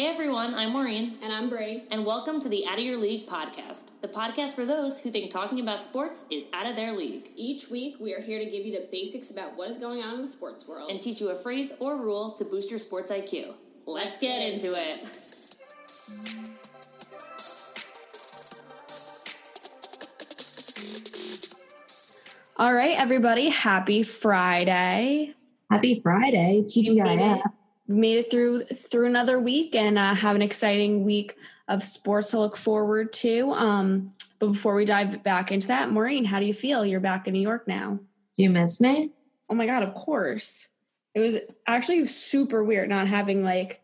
Hey everyone, I'm Maureen, And I'm Bray. and welcome to the Out of Your League podcast, the podcast for those who think talking about sports is out of their league, Each week, we are here to give you the basics about what is going on in the sports world. and teach you a phrase or rule to boost your sports IQ. Let's get into it. All right, everybody. Happy Friday. Happy Friday, We made TGIF. Made it through through another week and uh, have an exciting week of sports to look forward to. Um, but before we dive back into that, Maureen, how do you feel? You're back in New York now. You miss me? Oh my god, of course. It was actually super weird not having like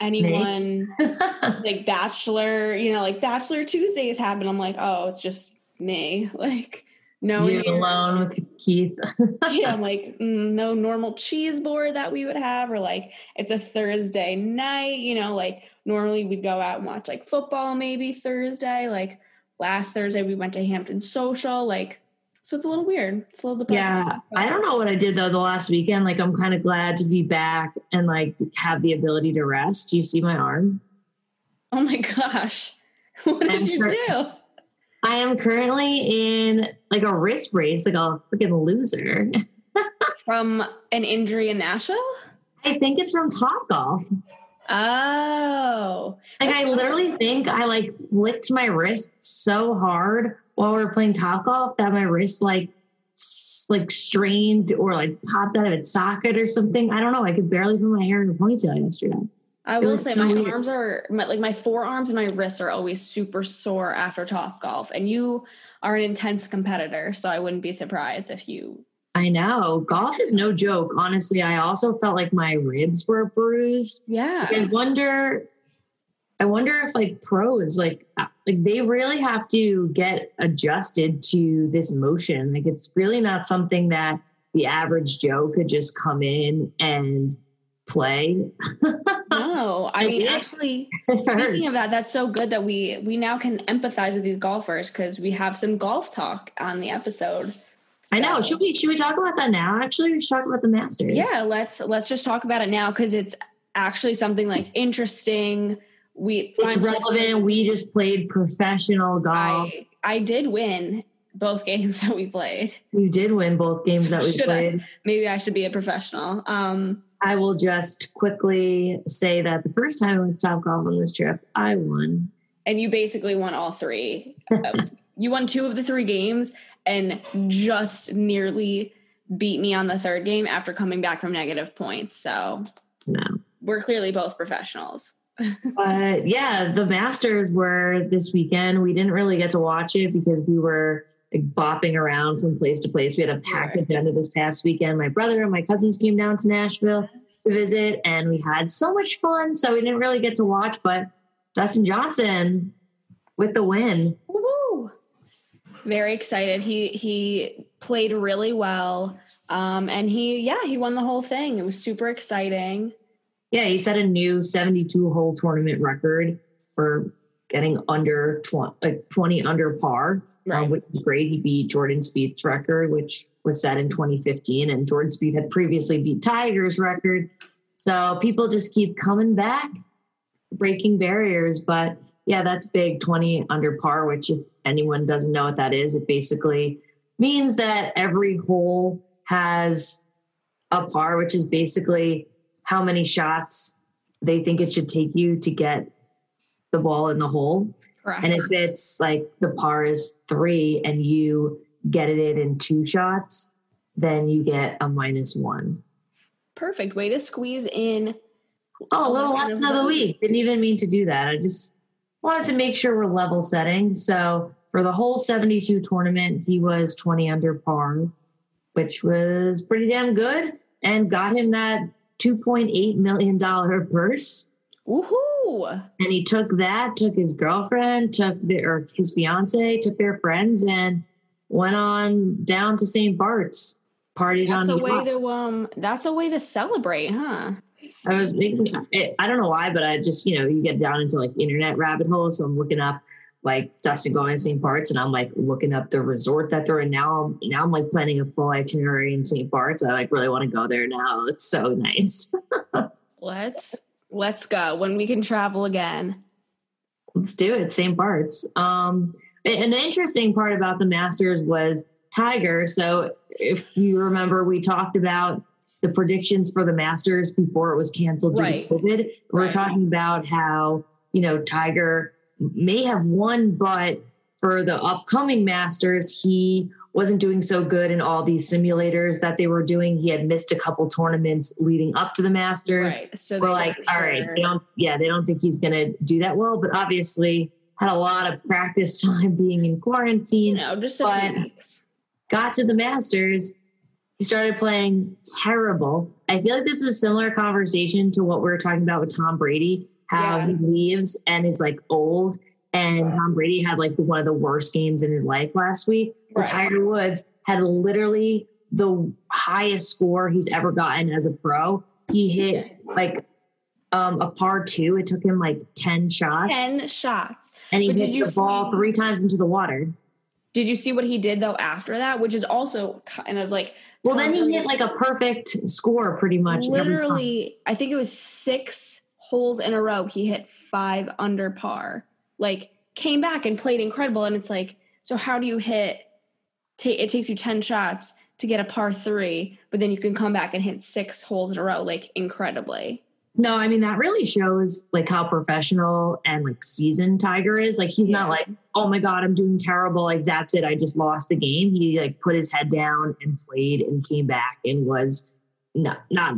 anyone like bachelor, you know, like bachelor Tuesdays happen. I'm like, oh, it's just me. Like no you alone with Keith. yeah, I'm like mm, no normal cheese board that we would have, or like it's a Thursday night. You know, like normally we'd go out and watch like football maybe Thursday. Like last Thursday we went to Hampton Social. Like so it's a little weird. It's a little depressing. yeah, I don't know what I did though the last weekend. Like I'm kind of glad to be back and like have the ability to rest. Do you see my arm? Oh my gosh, what did you do? I am currently in like a wrist brace, like a freaking loser. From an injury in Nashville? I think it's from Top Golf. Oh, Like I literally think I like licked my wrist so hard while we are playing Top Golf that my wrist like like strained or like popped out of its socket or something. I don't know. I could barely put my hair in a ponytail yesterday. I will say my weird. arms are my, like my forearms and my wrists are always super sore after top golf, and you are an intense competitor, so I wouldn't be surprised if you. I know golf is no joke. Honestly, I also felt like my ribs were bruised. Yeah, I wonder. I wonder if like pros like uh, like they really have to get adjusted to this motion. Like it's really not something that the average Joe could just come in and play. no, I mean actually, speaking of that, that's so good that we we now can empathize with these golfers because we have some golf talk on the episode. I know. Should we should we talk about that now? Actually, we should talk about the Masters. Yeah, let's let's just talk about it now because it's actually something like interesting. We it's relevant. We just played professional golf. I I did win both games that we played. you did win both games So that we should I- played. Maybe I should be a professional. Um, I will just quickly say that the first time I went to Top Golf on this trip, I won. and you basically won all three. Um, you won two of the three games and just nearly beat me on the third game after coming back from negative points. So No. we're clearly both professionals. But yeah, the Masters were this weekend. We didn't really get to watch it because we were like, bopping around from place to place. We had a packed agenda this past weekend. My brother and my cousins came down to Nashville to visit, and we had so much fun. So we didn't really get to watch, but Dustin Johnson with the win. Woo! Very excited. He he played really well. Um, and he yeah, he won the whole thing. It was super exciting. Yeah, he set a new 72 hole tournament record for getting under 20, like 20 under par, Right. um, which is great. He beat Jordan Spieth's record, which was set in 2015, and Jordan Spieth had previously beat Tiger's record. So people just keep coming back, breaking barriers. But yeah, that's big 20 under par, which if anyone doesn't know what that is, it basically means that every hole has a par, which is basically how many shots they think it should take you to get the ball in the hole. Correct. And if it's like the par is three and you get it in in two shots, then you get a minus one. Perfect way to squeeze in. Oh, a little lesson lesson of of the the week. Didn't even mean to do that. I just wanted to make sure we're level setting. So for the whole 72 tournament, he was 20 under par, which was pretty damn good and got him that $2.8 million purse. Woohoo! And he took that, took his girlfriend, took the, or his fiance, took their friends, and went on down to St. Bart's. Partied That's on a way to um. That's a way to celebrate, huh? I was making. It, I don't know why, but I just you know you get down into like internet rabbit holes. So I'm looking up like Dustin going to St. Bart's, and I'm like looking up the resort that they're in. Now, I'm now I'm like planning a full itinerary in St. Bart's. I like really want to go there now. It's so nice. Let's Let's go when we can travel again. Let's do it. St. Bart's. Um, and the interesting part about the Masters was Tiger. So if you remember, we talked about the predictions for the Masters before it was canceled due Right. to COVID. We're Right. talking about how, you know, Tiger may have won, but for the upcoming Masters, he wasn't doing so good in all these simulators that they were doing. He had missed a couple tournaments leading up to the Masters. Right. So We're like, all right, they don't, yeah, they don't think he's going to do that well, but obviously had a lot of practice time being in you quarantine know, just but- got to the Masters, he started playing terrible. I feel like this is a similar conversation to what we were talking about with Tom Brady, how Yeah. he leaves and is like old. And Tom Brady had like the, one of the worst games in his life last week. Right. Tiger Woods had literally the highest score he's ever gotten as a pro. He hit like um, a par two. It took him like 10 shots. Ten shots. and he But did hit the ball see- three times into the water. Did you see what he did though after that? Which is also kind of like Well, then he hit like a perfect score pretty much. literally i think it was six holes in a row he hit five under par like came back and played incredible and it's like so how do you hit ta- it takes you 10 shots to get a par three but then you can come back and hit six holes in a row like incredibly No, I mean that really shows like how professional and like seasoned Tiger is. Like he's not like, oh my god, I'm doing terrible. Like that's it. I just lost the game. He like put his head down and played and came back and was not not.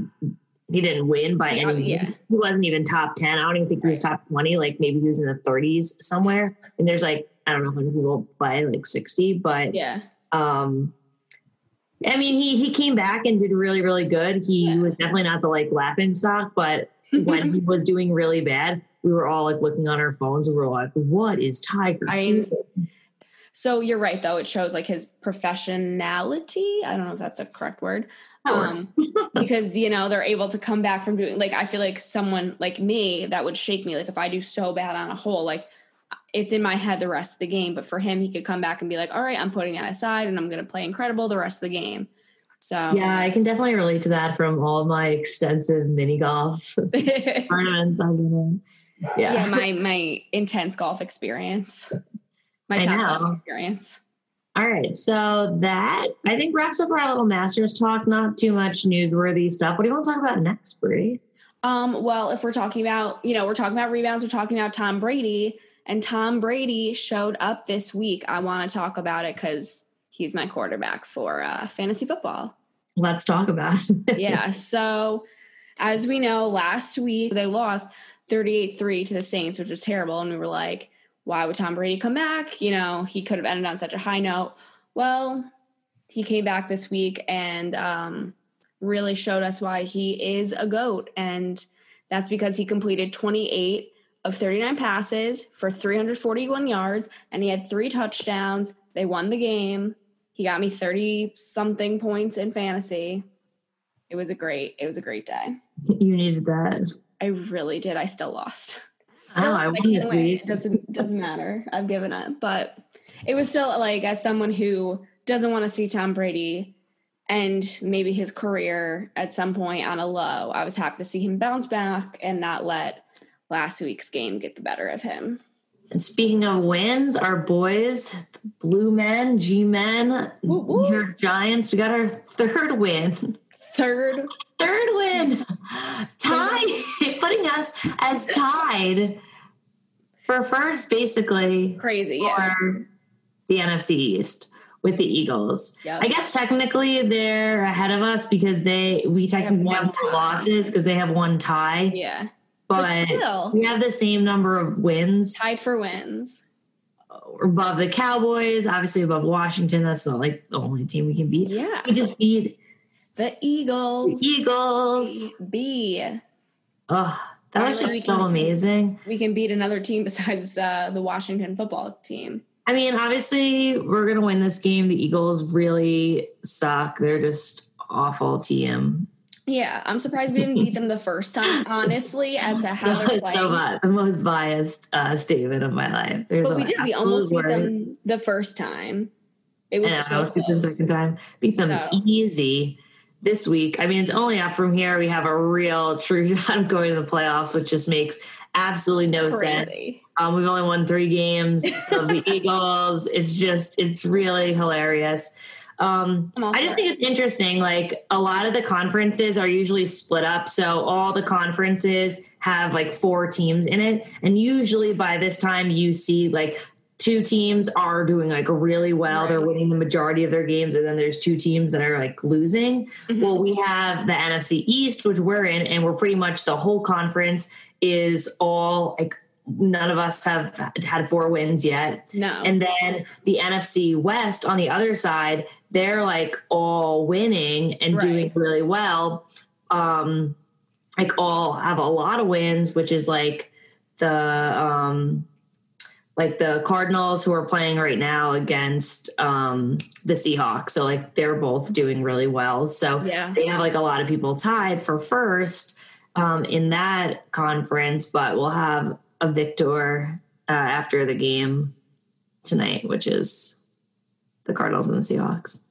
He didn't win by Yeah, any yeah. means. He wasn't even top ten. I don't even think he was top twenty. Like maybe he was in the 30s somewhere. And there's like I don't know how many people play like 60, but yeah um I mean he he came back and did really really good. He Yeah. was definitely not the like laughing stock, but when he was doing really bad, we were all like looking on our phones and we were like, "What is Tiger I- doing?" So you're right though. It shows like his professionality. I don't know if that's a correct word. Um, because you know they're able to come back from doing like I feel like someone like me that would shake me like if I do so bad on a hole like it's in my head the rest of the game. But for him he could come back and be like all right I'm putting that aside and I'm going to play incredible the rest of the game. So Yeah, I can definitely relate to that from all my extensive mini golf tournaments I've been in. Yeah. my my intense golf experience my know. experience All right. So that I think wraps up our little Masters talk. Not too much newsworthy stuff. What do you want to talk about next, Bree? Um, well, if we're talking about, you know, we're talking about rebounds, we're talking about Tom Brady, and Tom Brady showed up this week. I want to talk about it because he's my quarterback for uh, fantasy football. Let's talk about it. Yeah. so, as we know, last week they lost 38 3 to the Saints, which was terrible. And we were like, why would Tom Brady come back? You know, he could have ended on such a high note. Well, he came back this week and um, really showed us why he is a GOAT. And that's because he completed 28 of 39 passes for 341 yards and he had three touchdowns. They won the game. He got me 30 something points in fantasy. It was a great, it was a great day. You needed that. I really did. I still lost. Oh, Still, I lost. won can't this win. week. It doesn't doesn't matter. I've given up, but it was still like as someone who doesn't want to see Tom Brady and maybe his career at some point on a low. I was happy to see him bounce back and not let last week's game get the better of him. And speaking of wins, our boys, Blue Men, G Men. New York Giants, we got our third win. Third, Third win. Tied, putting us as tied for first, basically, crazy, yeah. for the NFC East with the Eagles. Yep. I guess technically they're ahead of us because they we technically have more losses because they have one tie, Yeah. but still, we have the same number of wins. tied for wins. Above the Cowboys, obviously above Washington. That's not like the only team we can beat. Yeah. We just beat The the Eagles. Eagles. B. Oh, that was just so can- amazing. We can beat another team besides uh, the Washington football team. I mean, obviously, we're gonna win this game. The Eagles really suck. They're just awful team. Yeah, I'm surprised we didn't beat them the first time, honestly, as to how they're so playing. bad. The most biased uh, statement of my life. They're But we did. We almost beat worst. them the first time. It was I so know, took them close. second time. Beat them So- easy. This week. I mean, it's only up from here. We have a real true shot of going to the playoffs, which just makes absolutely no sense. Um, we've only won three games. So the Eagles, it's just, it's really hilarious. Um, I just think it's interesting. Like a lot of the conferences are usually split up. So all the conferences have like four teams in it. And usually by this time, you see like two teams are doing like really well. They're winning the majority of their games. And then there's two teams that are like losing. Mhm. Well, we have the NFC East, which we're in, and we're pretty much the whole conference is all like none of us have had four wins yet. No. And then the NFC West on the other side, they're like all winning and Right. doing really well. Um, like all have a lot of wins, which is like the um like the Cardinals who are playing right now against um the Seahawks. So like they're both doing really well. So yeah. they have like a lot of people tied for first um, in that conference, but we'll have a victor uh, after the game tonight, which is the Cardinals and the Seahawks.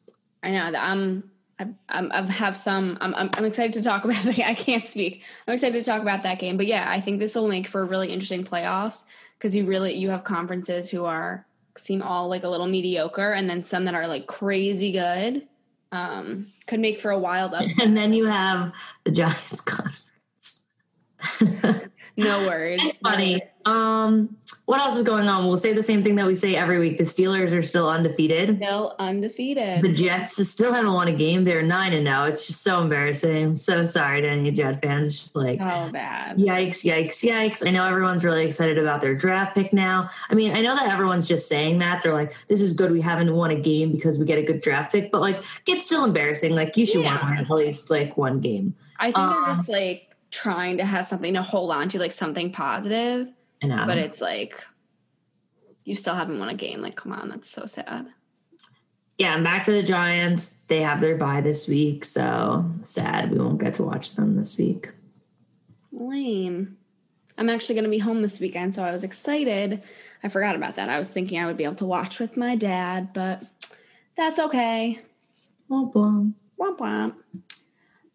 I know that I'm. I, I'm, I have some. I'm, I'm. I'm excited to talk about. The, I can't speak. I'm excited to talk about that game. But yeah, I think this will make for really interesting playoffs because you really you have conferences who are seem all like a little mediocre, and then some that are like crazy good. Um, could make for a wild upset. And then you have the Giants conference. No worries. It's no funny. worries. Um, what else is going on? We'll say the same thing that we say every week. The Steelers are still undefeated. Still undefeated. The Jets still haven't won a game. They're nine and now. It's just so embarrassing. I'm so sorry to any Jet fans. It's just like so bad. Yikes, yikes, yikes. I know everyone's really excited about their draft pick now. I mean, I know that everyone's just saying that. They're like, this is good. We haven't won a game because we get a good draft pick, but like, it's still embarrassing. Like, you should Yeah. want win at least like one game. I think Um, they're just like trying to have something to hold on to, like something positive. And um, but it's like you still haven't won a game. Like, come on, that's so sad. yeah, and back to the Giants. They have their bye this week. So sad. We won't get to watch them this week. Lame. I'm actually going to be home this weekend, so I was excited. I forgot about that. I was thinking I would be able to watch with my dad, but that's okay. Oh, boom. Womp womp.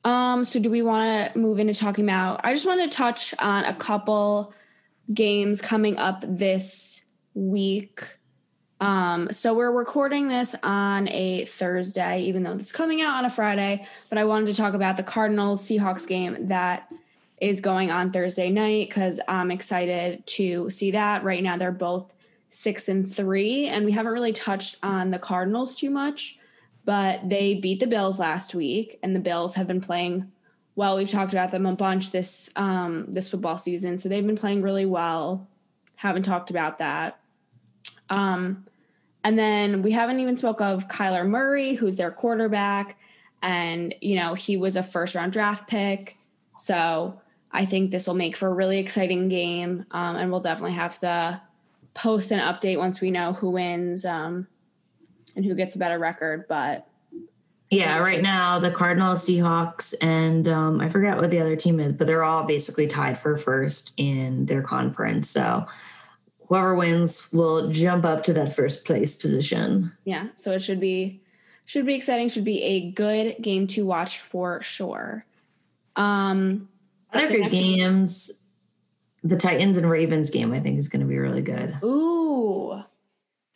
Um, so do we want to move into talking about? I just want to touch on a couple games coming up this week. Um, so we're recording this on a Thursday, even though is coming out on a Friday. But I wanted to talk about the Cardinals Seahawks game that is going on Thursday night because I'm excited to see that. Right now, they're both six and three, and we haven't really touched on the Cardinals too much but they beat the Bills last week, and the Bills have been playing well. We've talked about them a bunch this um, this football season, so they've been playing really well. Haven't talked about that. Um, and then we haven't even spoke of Kyler Murray, who's their quarterback, and you know he was a first round draft pick. So I think this will make for a really exciting game, um, and we'll definitely have to post an update once we know who wins. Um, and who gets a better record. But Yeah, right now the Cardinals, Seahawks, and um, I forget what the other team is, but they're all basically tied for first in their conference. So whoever wins will jump up to that first place position. yeah, so it should be should be exciting. Should be a good game to watch for sure. Um, Other good games, the Titans and Ravens game, I think is going to be really good. ooh,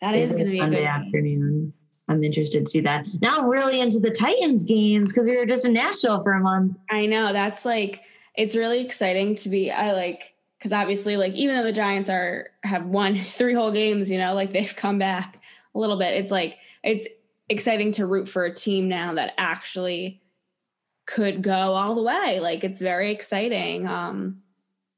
that is going to be a good game. I'm interested to see that. Now I'm really into the Titans games because we were just in Nashville for a month. I know that's like it's really exciting to be. I like because obviously, like even though the Giants are have won three whole games, you know, like they've come back a little bit. It's like it's exciting to root for a team now that actually could go all the way. Like it's very exciting. Um,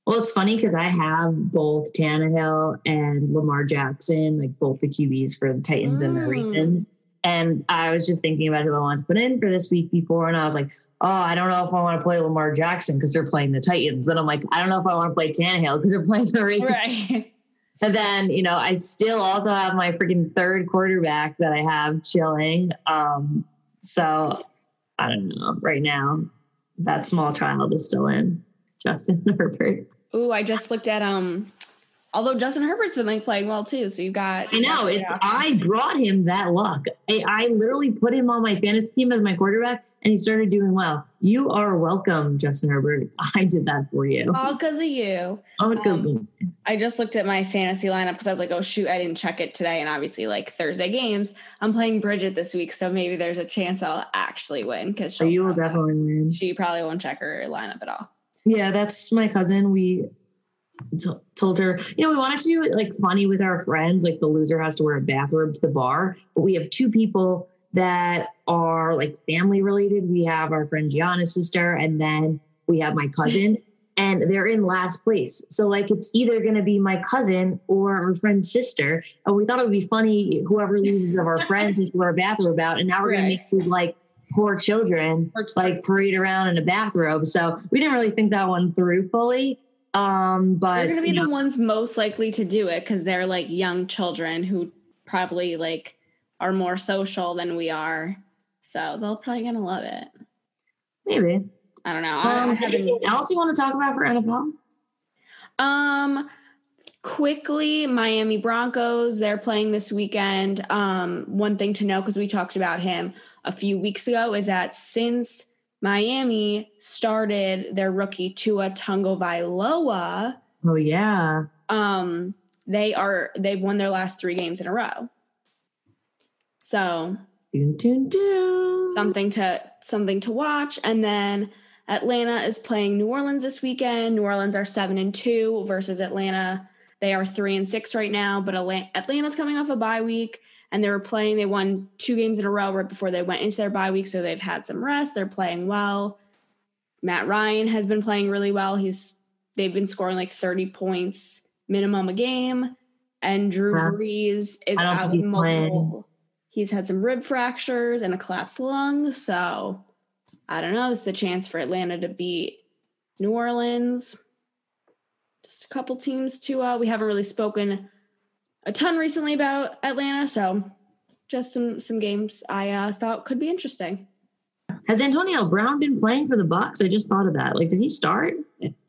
Well, it's funny because I have both Tannehill and Lamar Jackson, like both the QBs for the Titans and the Mm. Ravens. And I was just thinking about who I wanted to put in for this week before, and I was like, oh, I don't know if I want to play Lamar Jackson because they're playing the Titans. Then I'm like, I don't know if I want to play Tannehill because they're playing the Ravens. right. And then, you know, I still also have my freaking third quarterback that I have chilling. Um, so I don't know. Right now, that small child is still in Justin Herbert. Ooh, I just looked at um Although Justin Herbert's been like playing well too, so you got. I know it's. I brought him that luck. I, I literally put him on my fantasy team as my quarterback, and he started doing well. You are welcome, Justin Herbert. I did that for you. All because of you. All because Um, I just looked at my fantasy lineup because I was like, oh shoot, I didn't check it today, and obviously like Thursday games, I'm playing Bridget this week, so maybe there's a chance I'll actually win because so you will definitely win. She probably won't check her lineup at all. Yeah, that's my cousin. We t- told her, you know, we wanted to do it like funny with our friends, like the loser has to wear a bathrobe to the bar. But we have two people that are like family related. We have our friend Gianna's sister, and then we have my cousin, and they're in last place. So like it's either gonna be my cousin or our friend's sister. And we thought it would be funny whoever loses of our friends is to wear a bathrobe out. And now we're gonna make these like poor children like parade around in a bathrobe. So we didn't really think that one through fully. Um, but They're gonna be the know, ones most likely to do it because they're like young children who probably like are more social than we are. So they're probably gonna love it. maybe. I don't know. I, I Um, anything else you want to talk about for NFL? Um, quickly, Miami Broncos, they're playing this weekend. Um, one thing to know, because we talked about him a few weeks ago, is that since Miami started their rookie Tua Tagovailoa, Oh yeah. um, they are they've won their last three games in a row. So Dun, dun, dun. something to something to watch and then atlanta is playing new orleans this weekend new orleans are seven and two versus atlanta they are three and six right now but Atla- atlanta's coming off a bye week and they were playing they won two games in a row right before they went into their bye week so they've had some rest they're playing well matt ryan has been playing really well he's they've been scoring like 30 points minimum a game and drew brees is out with he's playing. multiple He's had some rib fractures and a collapsed lung. So I don't know. Is the chance for Atlanta to beat New Orleans. Just a couple teams to uh we haven't really spoken a ton recently about Atlanta, so just some some games I uh, thought could be interesting. Has Antonio Brown been playing for the Bucs? I just thought of that. Like, did he start?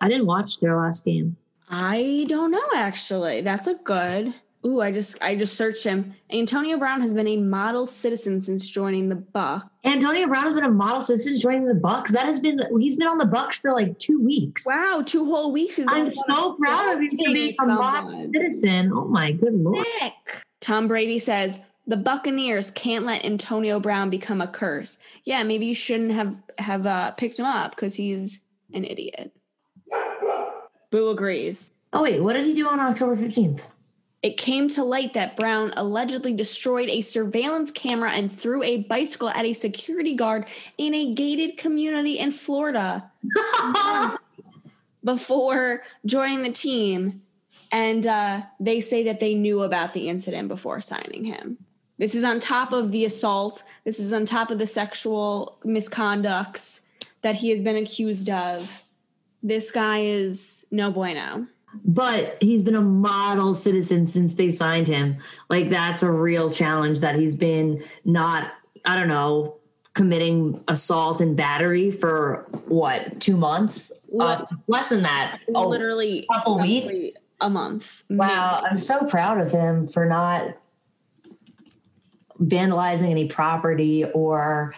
I didn't watch their last game. I don't know actually. That's a good. Ooh, I just I just searched him. Antonio Brown has been a model citizen since joining the Bucs. Antonio Brown has been a model citizen joining the Bucs. That has been he's been on the Bucs for like two weeks. Wow, two whole weeks. I'm so proud of him for being a model citizen. Oh my good lord. Sick. Tom Brady says the Buccaneers can't let Antonio Brown become a curse. Yeah, maybe you shouldn't have have uh, picked him up because he's an idiot. Boo agrees. Oh wait, what did he do on October 15th? It came to light that Brown allegedly destroyed a surveillance camera and threw a bicycle at a security guard in a gated community in Florida before joining the team. And uh, they say that they knew about the incident before signing him. This is on top of the assault. This is on top of the sexual misconducts that he has been accused of. This guy is no bueno. But he's been a model citizen since they signed him. Like that's a real challenge that he's been not, I don't know, committing assault and battery for what, two months? Uh, less than that. Oh, literally couple probably weeks? a month. wow. maybe. I'm so proud of him for not vandalizing any property or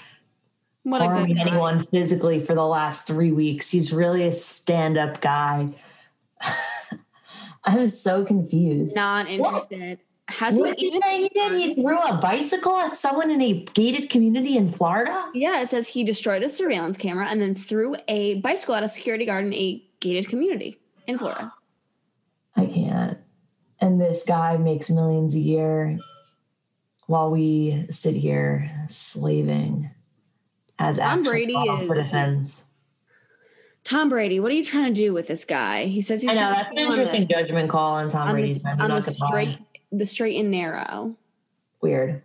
What a good harming anyone physically for the last three weeks. He's really a stand up guy. I'm so confused. Not interested. Has What he even? he he did? He threw a bicycle at someone in a gated community in Florida? Yeah, it says he destroyed a surveillance camera and then threw a bicycle at a security guard in a gated community in Florida. I can't. And this guy makes millions a year while we sit here slaving as Tom actual Brady is- citizens. Tom Brady, what are you trying to do with this guy? He says he's I know that's an on interesting the- judgment call on Tom on the, end. I'm on the not gonna lie. straight, the straight and narrow. Weird.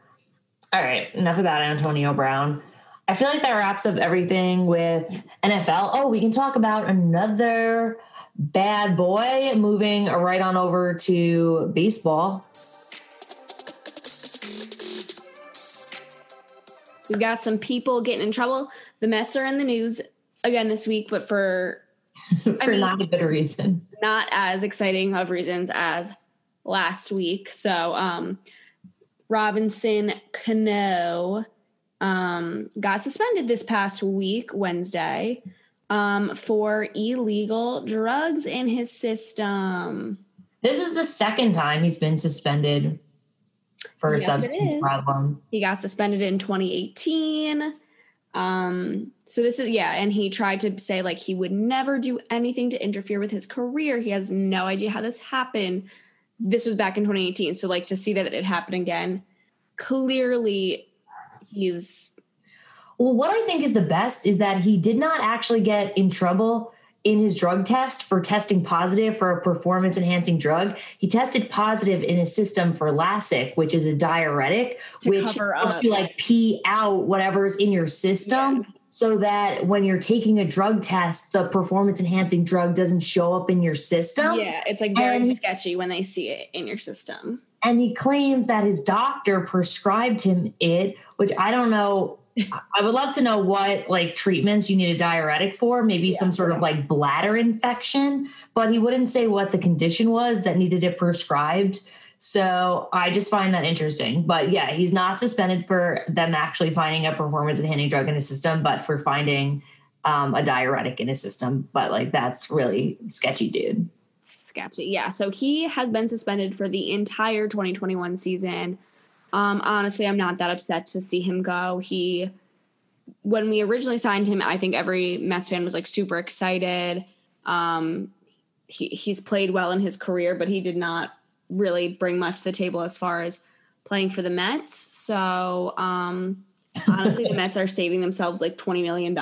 All right, enough about Antonio Brown. I feel like that wraps up everything with NFL. Oh, we can talk about another bad boy moving right on over to baseball. We've got some people getting in trouble. The Mets are in the news again this week, but for for mean- not a good reason. not as exciting of reasons as last week. So um Robinson Cano um got suspended this past week, Wednesday, um, for illegal drugs in his system. This is the second time he's been suspended for a substance problem. He got suspended in 2018. Um, so this is yeah, and he tried to say like he would never do anything to interfere with his career. He has no idea how this happened. This was back in 2018. So like to see that it happened again, clearly he's Well, what I think is the best is that he did not actually get in trouble in his drug test for testing positive for a performance enhancing drug. He tested positive in his system for Lasix, which is a diuretic, To which helps you like pee out whatever's in your system. So that when you're taking a drug test, the performance enhancing drug doesn't show up in your system. yeah, it's like very and- sketchy when they see it in your system. and he claims that his doctor prescribed him it which i don't know i would love to know what like treatments you need a diuretic for maybe some sort of like bladder infection but he wouldn't say what the condition was that needed it prescribed so i just find that interesting but yeah he's not suspended for them actually finding a performance enhancing drug in his system but for finding um, a diuretic in his system but like that's really sketchy dude sketchy. Yeah. So he has been suspended for the entire 2021 season. Um, honestly, I'm not that upset to see him go. He, when we originally signed him, I think every Mets fan was like super excited. Um, he, he's played well in his career, but he did not really bring much to the table as far as playing for the Mets. So, um, honestly, the Mets are saving themselves like $20 million.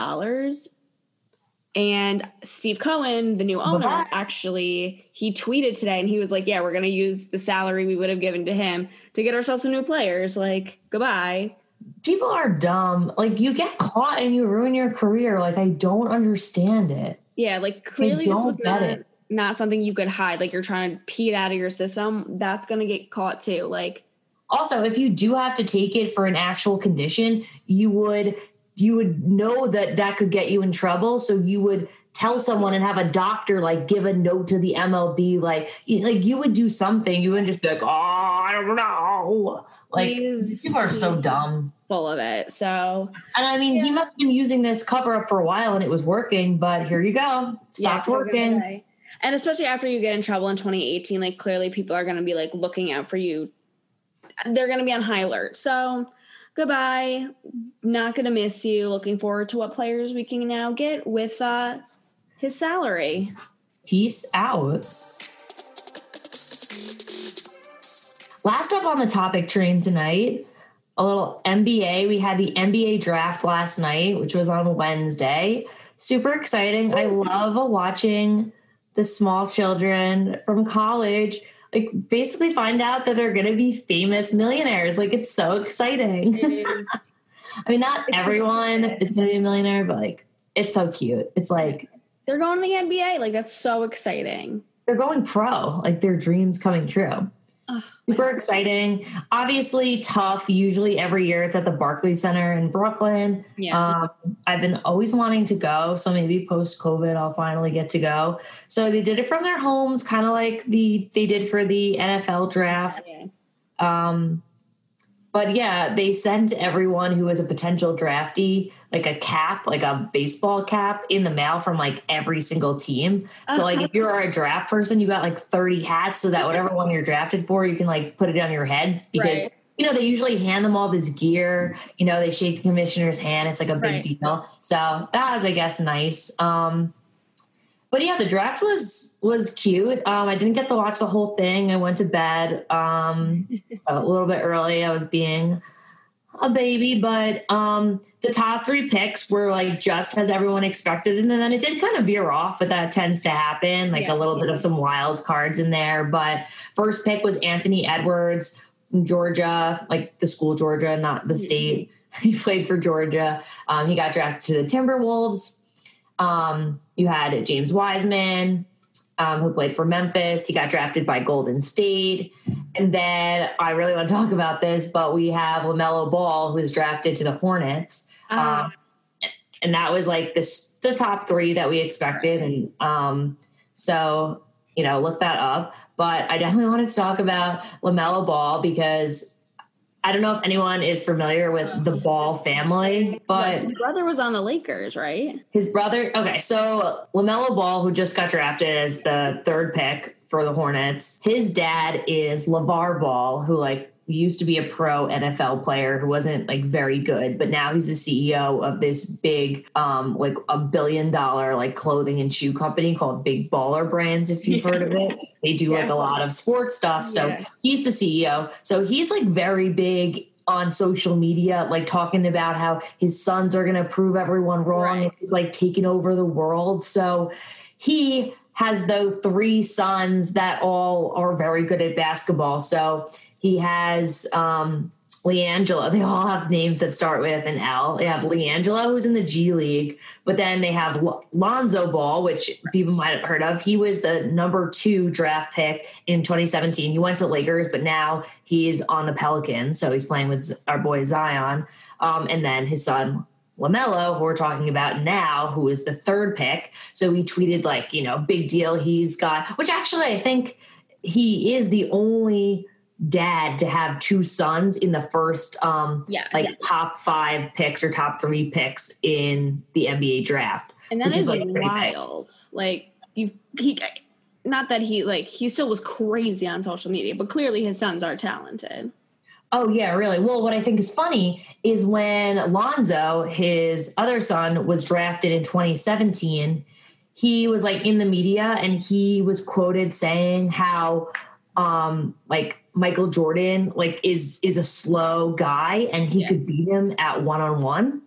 And Steve Cohen, the new owner, actually, he tweeted today and he was like, Yeah, we're going to use the salary we would have given to him to get ourselves some new players. Like, goodbye. people are dumb. Like you get caught and you ruin your career. Like I don't understand it. Yeah, like clearly this was not, it. not something you could hide. Like, you're trying to pee it out of your system. That's going to get caught too. Like, Also, if you do have to take it for an actual condition, you would you would know that that could get you in trouble. So you would tell someone and have a doctor like give a note to the MLB. Like you, like you would do something. You wouldn't just be like, oh, I don't know. Like Please. people are so dumb. full of it. So, And I mean, he must have been using this cover up for a while and it was working, but here you go. yeah, Stopped I working. And especially after you get in trouble in 2018, like clearly people are going to be like looking out for you. They're going to be on high alert. So goodbye. Not going to miss you. Looking forward to what players we can now get with uh, his salary. Peace out. Last up on the topic train tonight, a little NBA. We had the NBA draft last night, which was on Wednesday. Super exciting. I love watching the small children from college like basically find out that they're going to be famous millionaires. Like it's so exciting. I mean, not It's everyone is going to be a millionaire, but like it's so cute. It's like They're going to the NBA. Like that's so exciting. they're going pro, like their dreams coming true. Ugh. Super exciting. Obviously, tough. Usually, every year it's at the Barclays Center in Brooklyn. Yeah. Um, I've been always wanting to go, so maybe post COVID, I'll finally get to go. So they did it from their homes, kind of like the they did for the NFL draft. Yeah. Um, but yeah, they sent everyone who was a potential draftee like a cap, like a baseball cap in the mail from like every single team. So like if you're a draft person, you got like 30 hats so that whatever one you're drafted for, you can like put it on your head because Right. you know they usually hand them all this gear, you know, they shake the commissioner's hand. It's like a big Right. deal. So that was I guess nice. Um but yeah, the draft was was cute. Um, I didn't get to watch the whole thing. I went to bed um, a little bit early. I was being a baby, but um, the top three picks were like just as everyone expected, and then it did kind of veer off, but that tends to happen. Like Yeah. a little bit of some wild cards in there. But first pick was Anthony Edwards from Georgia, like the school Georgia, not the state. He played for Georgia. Um, he got drafted to the Timberwolves. Um, you had James Wiseman, um, who played for Memphis. He got drafted by Golden State. And then I really want to talk about this, but we have LaMelo Ball, who was drafted to the Hornets. Uh, Um, and that was like this the top three that we expected. And um, so you know, look that up. But I definitely wanted to talk about LaMelo Ball because I don't know if anyone is familiar with the Ball family, but his brother was on the Lakers, right? his brother. Okay, so LaMelo Ball, who just got drafted as the third pick for the Hornets, his dad is LaVar Ball, who like used to be a pro NFL player who wasn't like very good, but now he's the CEO of this big, um, like a billion dollar like clothing and shoe company called Big Baller Brands. If you've heard of it, they do like a lot of sports stuff. So Yeah. he's the CEO. So he's like very big on social media, like talking about how his sons are going to prove everyone wrong. Right. He's like taking over the world. So he has those three sons that all are very good at basketball. So he has um, LiAngelo. They all have names that start with an L. They have LiAngelo, who's in the G League, but then they have Lonzo Ball, which people might have heard of. He was the number two draft pick in 2017. He went to Lakers, but now he's on the Pelicans, so he's playing with our boy Zion. Um, and then his son LaMelo, who we're talking about now, who is the third pick. So he tweeted like, you know, big deal. He's got, which actually I think he is the only dad to have two sons in the first um Yeah. like top five picks or top three picks in the NBA draft. and that is, is, like, wild. Like you he not that he like he still was crazy on social media, but clearly his sons are talented. Oh yeah, really. Well, what I think is funny is when Lonzo, his other son, was drafted in 2017, he was like in the media and he was quoted saying how um like Michael Jordan like is is a slow guy and he Yeah. could beat him at one on one.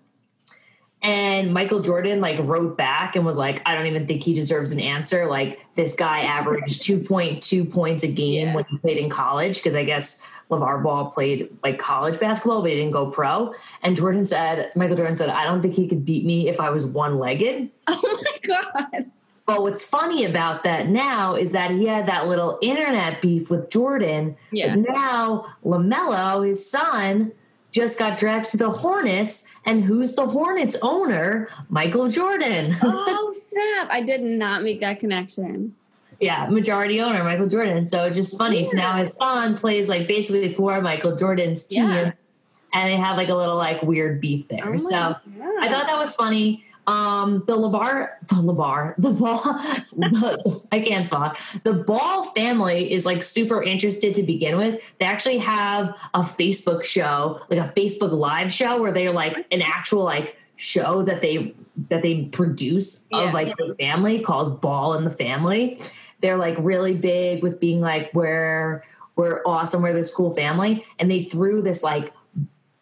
And Michael Jordan like wrote back and was like, I don't even think he deserves an answer. Like this guy averaged 2.2 points a game Yeah. when he played in college because I guess LaVar Ball played like college basketball, but he didn't go pro. And Jordan said, Michael Jordan said, I don't think he could beat me if I was one legged. Oh my god. But what's funny about that now is that he had that little internet beef with Jordan. Yeah. Now LaMelo, his son, just got drafted to the Hornets. And who's the Hornets owner? Michael Jordan. oh snap! I did not make that connection. yeah, majority owner, Michael Jordan. So it's just funny. So now his son plays like basically for Michael Jordan's team. Yeah. And they have like a little like weird beef there. Oh so God. I thought that was funny. Um, the LaVar, the LaVar, the ball, the, I can't talk. The Ball family is like super interested to begin with. They actually have a Facebook show, like a Facebook live show where they're like an actual like show that they that they produce Yeah. of like the family called Ball and the Family. They're like really big with being like we're we're awesome, we're this cool family, and they threw this like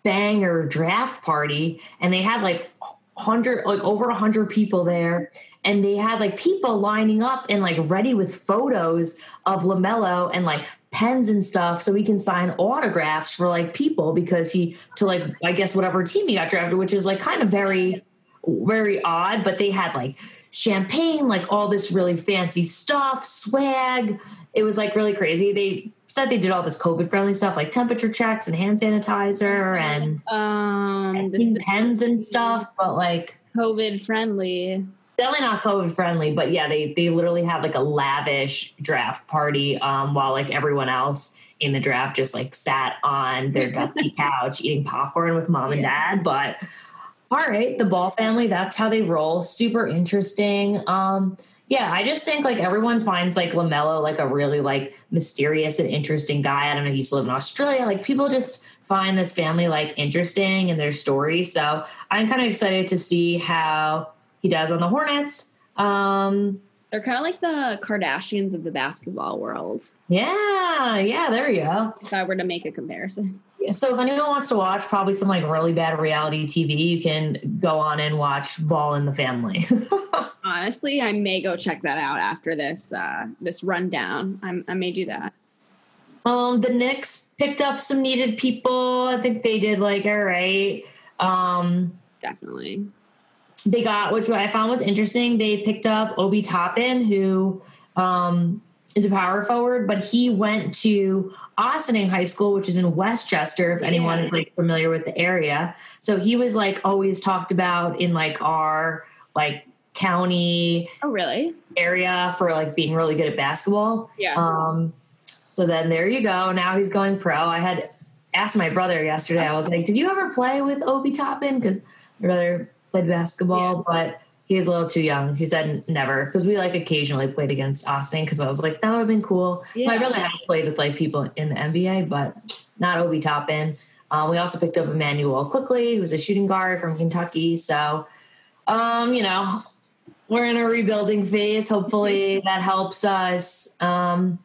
banger draft party and they had like 100 like over a 100 people there and they had like people lining up and like ready with photos of LaMelo and like pens and stuff so he can sign autographs for like people because he to like I guess whatever team he got drafted which is like kind of very very odd but they had like champagne like all this really fancy stuff swag. It was like really crazy. They said they did all this covid friendly stuff like temperature checks and hand sanitizer and Um, pens and stuff, but like COVID friendly. definitely not COVID friendly. But yeah, they they literally have like a lavish draft party um, while like everyone else in the draft just like sat on their dusty couch eating popcorn with mom and dad. But all right, the Ball family, that's how they roll. Super interesting. Um, yeah, I just think like everyone finds like Lamelo like a really like mysterious and interesting guy. I don't know, he used to live in Australia. Like people just find this family like interesting and their story. So I'm kind of excited to see how he does on the Hornets. Um, They're kind of like the Kardashians of the basketball world. yeah, yeah, there you go. If I were to make a comparison. So if anyone wants to watch probably some like really bad reality TV, you can go on and watch Ball in the Family. Honestly, I may go check that out after this uh, this rundown. I'm, I may do that. Um, the Knicks picked up some needed people. I think they did like all right. Um, Definitely. they got which I found was interesting. They picked up Obi Toppin, who um, is a power forward, but he went to Ossining High School, which is in Westchester, if anyone Yeah. is like familiar with the area. So he was like always talked about in like our like county Oh, really? area for like being really good at basketball. Yeah. Um, so then there you go. Now he's going pro. I had asked my brother yesterday. I was like, "Did you ever play with Obi Toppin?" Because my brother played basketball, but he was a little too young. He said never because we like occasionally played against Austin. Because I was like, that would have been cool. My brother has played with like people in the NBA, but not Obi Toppin. Um, we also picked up Immanuel Quickley, who's a shooting guard from Kentucky. So, um, you know, we're in a rebuilding phase. Hopefully that helps us. Um,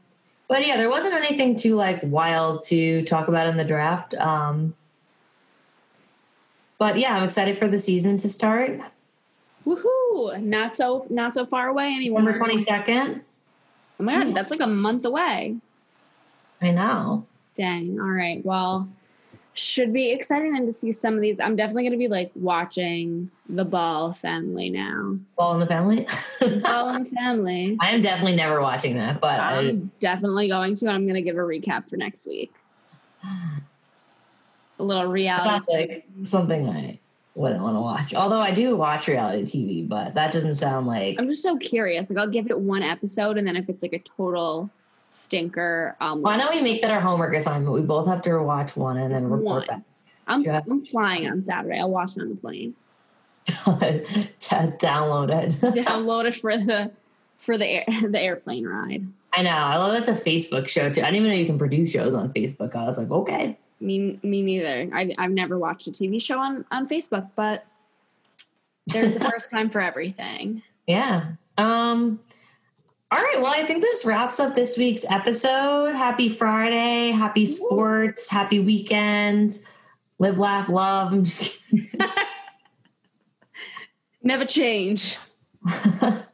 but yeah, there wasn't anything too like wild to talk about in the draft. Um, but yeah, I'm excited for the season to start. Woohoo! Not so not so far away anymore. November 22nd. Oh my god, hmm. that's like a month away. I know. Dang. All right. Well, should be exciting then to see some of these. I'm definitely going to be like watching the Ball family now. Ball in the family. Ball and family. I am definitely never watching that, but I, I'm definitely going to, and I'm going to give a recap for next week. A little reality. like something I wouldn't want to watch. Although I do watch reality TV, but that doesn't sound like I'm just so curious. Like, I'll give it one episode, and then if it's like a total stinker, um, Why don't we make that our homework assignment? We both have to watch one and then report one. I'm, Yeah. I'm flying on Saturday. I'll watch it on the plane. back. to download it. Download it for the for the air, the airplane ride. I know. I love that's a Facebook show too. I didn't even know you can produce shows on Facebook. I was like, okay. Me, me neither. I, I've never watched a TV show on, on Facebook, but there's a first time for everything. Yeah. Um all right. Well, I think this wraps up this week's episode. Happy Friday. Happy sports. Happy weekend. Live, laugh, love. I'm just kidding. Never change.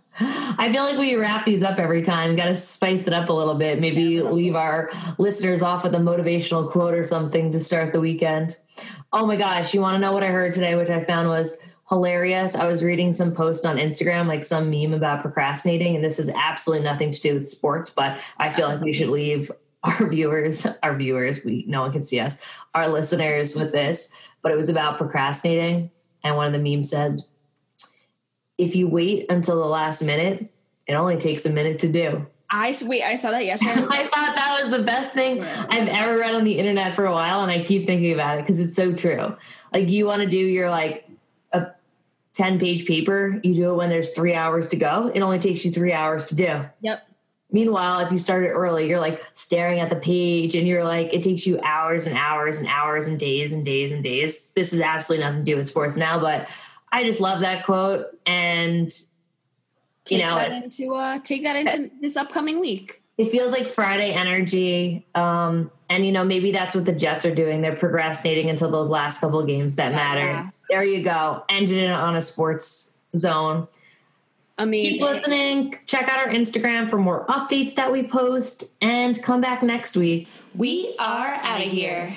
I feel like we wrap these up every time. Got to spice it up a little bit. Maybe leave our listeners off with a motivational quote or something to start the weekend. Oh my gosh, you want to know what I heard today, which I found was hilarious? I was reading some post on Instagram, like some meme about procrastinating, and this has absolutely nothing to do with sports, but I feel like we should leave our viewers, our viewers, we no one can see us, our listeners with this. But it was about procrastinating, and one of the memes says, if you wait until the last minute, it only takes a minute to do. I wait. I saw that yesterday. I thought that was the best thing I've ever read on the internet for a while, and I keep thinking about it because it's so true. Like you want to do your like a ten page paper, you do it when there's three hours to go. It only takes you three hours to do. yep. Meanwhile, if you start it early, you're like staring at the page and you're like, it takes you hours and hours and hours and days and days and days. This is absolutely nothing to do with sports now, but I just love that quote. And, you Take know, that it, into uh, take that into this upcoming week. it feels like Friday energy. Um, and, you know, maybe that's what the Jets are doing. They're procrastinating until those last couple of games that matter. Yes. There you go. Ended it on a sports zone. Amazing. Keep listening. Check out our Instagram for more updates that we post and come back next week. We are out of here.